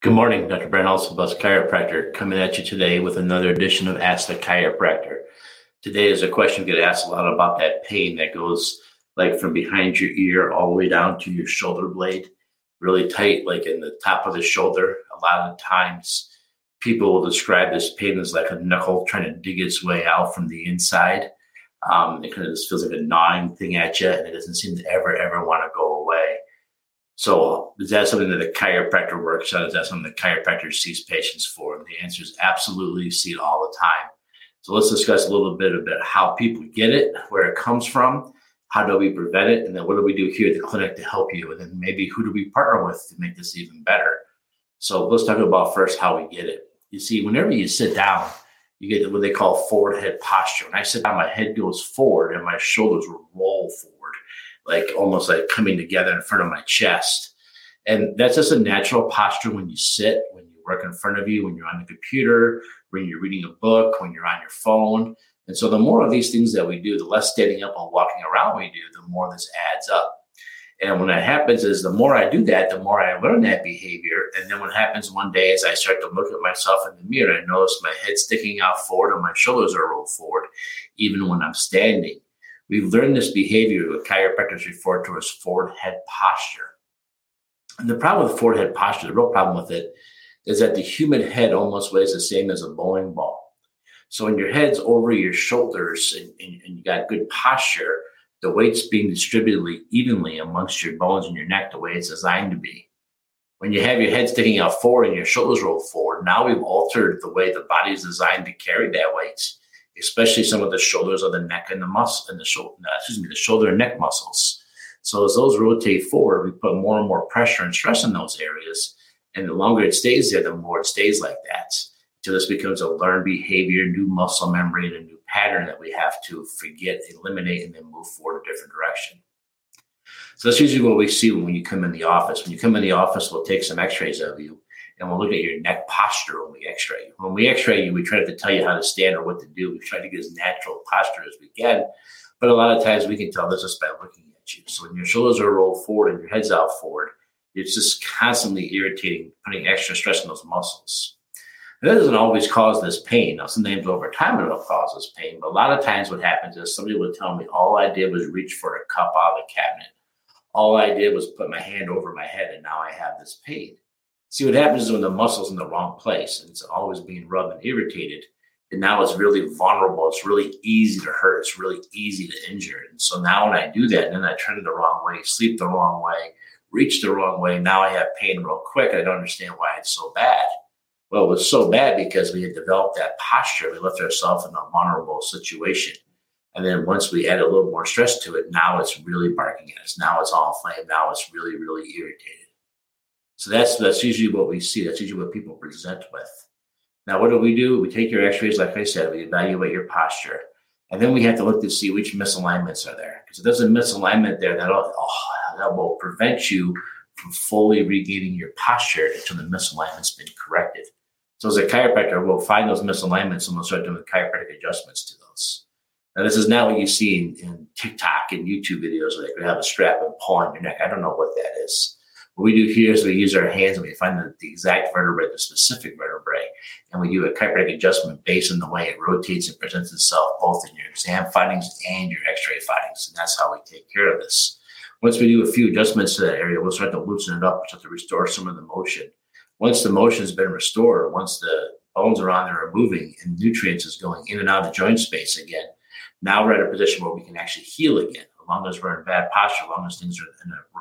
Good morning, Dr. Brent Bus chiropractor, coming at you today with another edition of Ask the Chiropractor. Today is a question we get asked a lot about that pain that goes like from behind your ear all the way down to your shoulder blade, really tight, like in the top of the shoulder. A lot of times people will describe this pain as like a knuckle trying to dig its way out from the inside. Um, it kind of just feels like a gnawing thing at you, and it doesn't seem to ever, ever want to go. So is that something that the chiropractor works on? Is that something the chiropractor sees patients for? And the answer is absolutely see it all the time. So let's discuss a little bit about how people get it, where it comes from, how do we prevent it, and then what do we do here at the clinic to help you? And then maybe who do we partner with to make this even better? So let's talk about first how we get it. You see, whenever you sit down, you get what they call forward head posture. When I sit down, my head goes forward and my shoulders roll forward like almost like coming together in front of my chest. And that's just a natural posture when you sit, when you work in front of you, when you're on the computer, when you're reading a book, when you're on your phone. And so the more of these things that we do, the less standing up and walking around we do, the more this adds up. And when that happens is the more I do that, the more I learn that behavior. And then what happens one day is I start to look at myself in the mirror, I notice my head sticking out forward and my shoulders are rolled forward, even when I'm standing. We've learned this behavior what chiropractors refer to as forward head posture. And the problem with forward head posture, the real problem with it, is that the human head almost weighs the same as a bowling ball. So when your head's over your shoulders and, and, and you got good posture, the weight's being distributed evenly amongst your bones and your neck the way it's designed to be. When you have your head sticking out forward and your shoulders roll forward, now we've altered the way the body is designed to carry that weight especially some of the shoulders or the neck and the muscle and the shoulder, uh, excuse me, the shoulder and neck muscles. So as those rotate forward, we put more and more pressure and stress in those areas. And the longer it stays there, the more it stays like that. Until this becomes a learned behavior, new muscle memory, and a new pattern that we have to forget, eliminate, and then move forward a different direction. So that's usually what we see when you come in the office. When you come in the office, we'll take some x-rays of you and we'll look at your neck posture when we x-ray you. When we x-ray you, we try to tell you how to stand or what to do. We try to get as natural posture as we can. But a lot of times we can tell this just by looking at you. So when your shoulders are rolled forward and your head's out forward, it's just constantly irritating, putting extra stress on those muscles. And that doesn't always cause this pain. Now, sometimes over time it'll cause this pain, but a lot of times what happens is somebody will tell me all I did was reach for a cup out of the cabinet. All I did was put my hand over my head, and now I have this pain. See what happens is when the muscle's in the wrong place and it's always being rubbed and irritated, and now it's really vulnerable. It's really easy to hurt. It's really easy to injure. And so now when I do that, and then I turn it the wrong way, sleep the wrong way, reach the wrong way, now I have pain real quick. I don't understand why it's so bad. Well, it was so bad because we had developed that posture. We left ourselves in a vulnerable situation. And then once we add a little more stress to it, now it's really barking at us. Now it's all inflamed. Now it's really, really irritated. So that's that's usually what we see. That's usually what people present with. Now, what do we do? We take your X-rays, like I said, we evaluate your posture, and then we have to look to see which misalignments are there. Because if there's a misalignment there, that'll oh, that will prevent you from fully regaining your posture until the misalignment's been corrected. So, as a chiropractor, we'll find those misalignments and we'll start doing chiropractic adjustments to those. Now, this is not what you see in, in TikTok and YouTube videos where they have a strap and pull on your neck. I don't know what that is. What we do here is we use our hands and we find the, the exact vertebrae, the specific vertebrae, and we do a chiropractic adjustment based on the way it rotates and presents itself both in your exam findings and your x-ray findings. And that's how we take care of this. Once we do a few adjustments to that area, we'll start to loosen it up, start to restore some of the motion. Once the motion has been restored, once the bones are on there are moving and nutrients is going in and out of the joint space again, now we're at a position where we can actually heal again. As long as we're in bad posture, as long as things are in a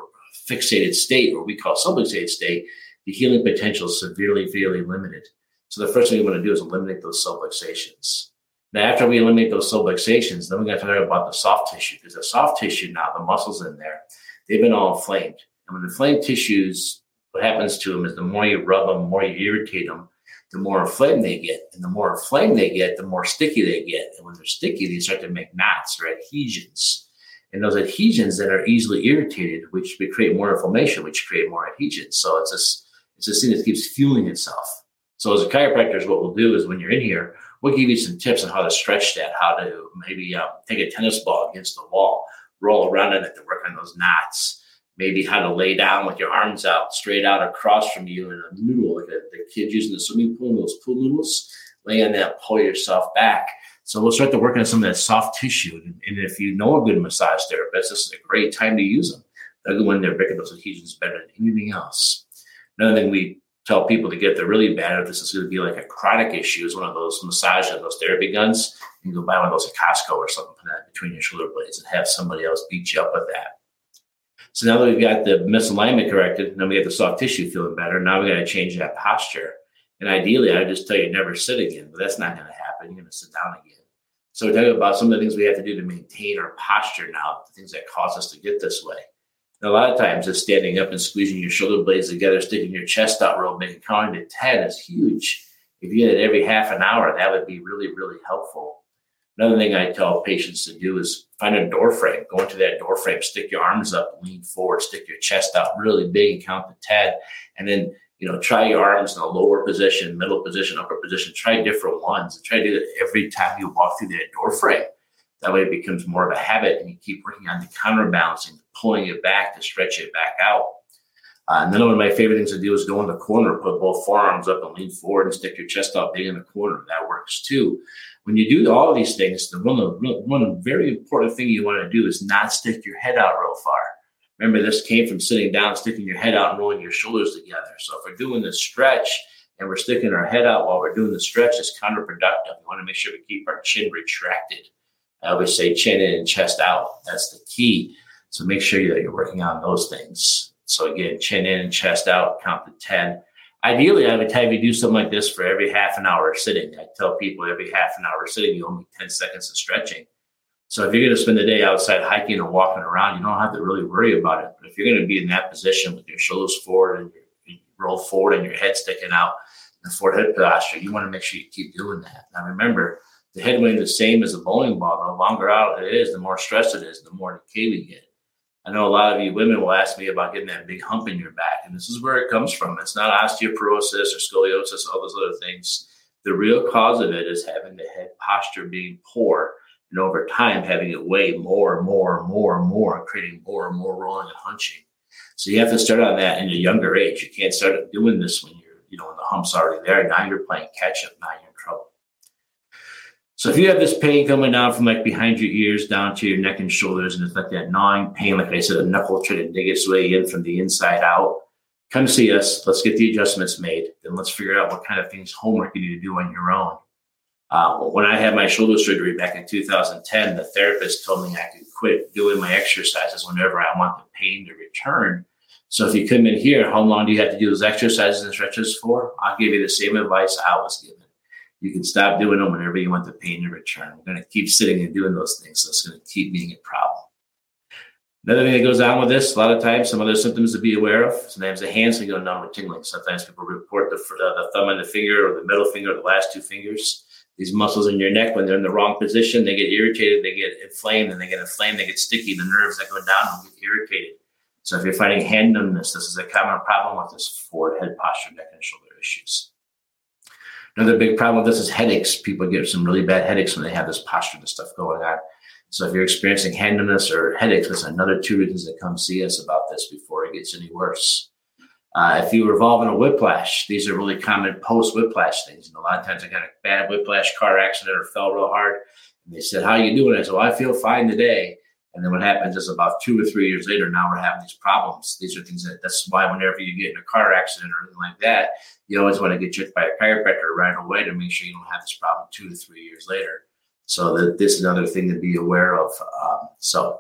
fixated state, or we call subluxated state, the healing potential is severely, severely limited. So the first thing we want to do is eliminate those subluxations. Now, after we eliminate those subluxations, then we're going to talk about the soft tissue because the soft tissue now, the muscles in there, they've been all inflamed. And when the inflamed tissues, what happens to them is the more you rub them, the more you irritate them, the more inflamed they get. And the more inflamed they get, the more sticky they get. And when they're sticky, they start to make knots or adhesions. And those adhesions that are easily irritated, which create more inflammation, which create more adhesions. So it's this it's this thing that keeps fueling itself. So as a chiropractor, what we'll do is when you're in here, we'll give you some tips on how to stretch that, how to maybe um, take a tennis ball against the wall, roll around in it to work on those knots. maybe how to lay down with your arms out straight out across from you in a noodle, like a, the kids using the swimming pool, those pool noodles. Lay on that, pull yourself back. So we'll start to work on some of that soft tissue. And, if you know a good massage therapist, this is a great time to use them. They'll go in there breaking those adhesions better than anything else. Another thing we tell people to get there really bad if this is going to be like a chronic issue is one of those massage and those therapy guns. You can go buy one of those at Costco or something, put that between your shoulder blades and have somebody else beat you up with that. So now that we've got the misalignment corrected, now we get the soft tissue feeling better. Now we got to change that posture. And ideally, I just tell you never sit again, but that's not going to happen. You're going to sit down again. So we're talking about some of the things we have to do to maintain our posture now, the things that cause us to get this way. And a lot of times, just standing up and squeezing your shoulder blades together, sticking your chest out real big, counting to 10 is huge. If you did it every half an hour, that would be really, really helpful. Another thing I tell patients to do is find a door frame. Go into that door frame, stick your arms up, lean forward, stick your chest out really big and count to 10. And then, you know, try your arms in a lower position, middle position, upper position. Try different ones try to do it every time you walk through that door frame. That way it becomes more of a habit and you keep working on the counterbalancing, pulling it back to stretch it back out. Uh, and then one of my favorite things to do is go in the corner, put both forearms up and lean forward and stick your chest out big in the corner. That works too when you do all these things, the one, one very important thing you want to do is not stick your head out real far. Remember, this came from sitting down, sticking your head out, and rolling your shoulders together. So if we're doing this stretch and we're sticking our head out while we're doing the stretch, it's counterproductive. We want to make sure we keep our chin retracted. I always say chin in and chest out. That's the key. So make sure that you're working on those things. So again, chin in and chest out, count to 10. Ideally, I would have you do something like this for every half an hour sitting. I tell people every half an hour sitting, you only 10 seconds of stretching. So if you're going to spend the day outside hiking or walking around, you don't have to really worry about it. But if you're going to be in that position with your shoulders forward and you roll forward and your head sticking out, the forward head posture, you want to make sure you keep doing that. Now remember, the head weight is the same as a bowling ball. The longer out it is, the more stress it is, the more decay we get. I know a lot of you women will ask me about getting that big hump in your back, and this is where it comes from. It's not osteoporosis or scoliosis, all those other things. The real cause of it is having the head posture being poor, and over time having it weigh more and more and more and more, creating more and more rolling and hunching. So you have to start on that in a younger age. You can't start doing this when you're, you know, when the hump's already there. Now you're playing catch up. Now you're in trouble. So if you have this pain coming down from like behind your ears down to your neck and shoulders, and it's like that gnawing pain, like I said, a knuckle trying to dig its way in from the inside out, come see us. Let's get the adjustments made. Then let's figure out what kind of things, homework you need to do on your own. Uh, when I had my shoulder surgery back in 2010, the therapist told me I could quit doing my exercises whenever I want the pain to return. So if you come in here, how long do you have to do those exercises and stretches for? I'll give you the same advice I was given. You can stop doing them whenever you want the pain to return. We're going to keep sitting and doing those things. So it's going to keep being a problem. Another thing that goes on with this, a lot of times, some other symptoms to be aware of. Sometimes the hands can go numb or tingling. Sometimes people report the, uh, the thumb and the finger or the middle finger or the last two fingers. These muscles in your neck, when they're in the wrong position, they get irritated, they get inflamed, and they get inflamed, they get sticky. The nerves that go down will get irritated. So if you're finding hand numbness, this is a common problem with this forward head posture, neck and shoulder issues. Another big problem with this is headaches. People get some really bad headaches when they have this posture and stuff going on. So if you're experiencing hand numbness or headaches, that's another two reasons to come see us about this before it gets any worse. Uh, if you revolve in a whiplash, these are really common post whiplash things. And a lot of times I got a bad whiplash car accident or fell real hard. And they said, How you doing? I said, Well, I feel fine today. And then what happens is about two or three years later, now we're having these problems. These are things that that's why whenever you get in a car accident or anything like that, you always want to get checked by a chiropractor right away to make sure you don't have this problem two to three years later. So that this is another thing to be aware of. Um, so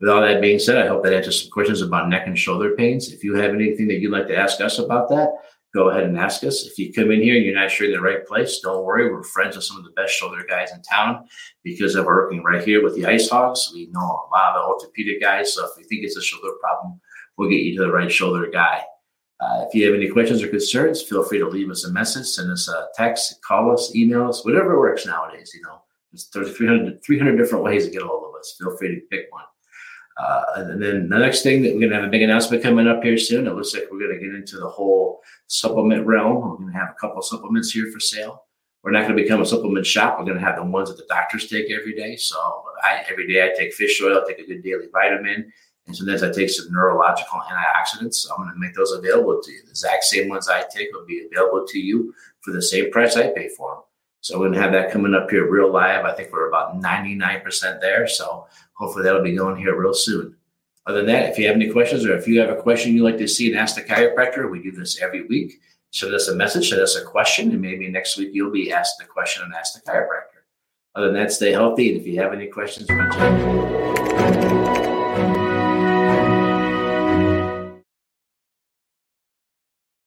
with all that being said, I hope that answers some questions about neck and shoulder pains. If you have anything that you'd like to ask us about that, go ahead and ask us. If you come in here and you're not sure you're in the right place, don't worry. We're friends with some of the best shoulder guys in town because of working right here with the Ice Hogs. We know a lot of the orthopedic guys. So if you think it's a shoulder problem, we'll get you to the right shoulder guy. Uh, if you have any questions or concerns, feel free to leave us a message, send us a text, call us, email us, whatever works nowadays. You know, there's 300, 300 different ways to get a hold of us. Feel free to pick one. Uh, and then the next thing that we're going to have a big announcement coming up here soon. It looks like we're going to get into the whole supplement realm. We're going to have a couple of supplements here for sale. We're not going to become a supplement shop. We're going to have the ones that the doctors take every day. So I, every day I take fish oil, I take a good daily vitamin, And sometimes I take some neurological antioxidants. So I'm going to make those available to you. The exact same ones I take will be available to you for the same price I pay for them. So we're going to have that coming up here real live. I think we're about 99% there. So hopefully that'll be going here real soon. Other than that, if you have any questions or if you have a question you'd like to see and ask the chiropractor, we do this every week. Send us a message, send us a question, and maybe next week you'll be asked the question and ask the chiropractor. Other than that, stay healthy. And if you have any questions, reach out.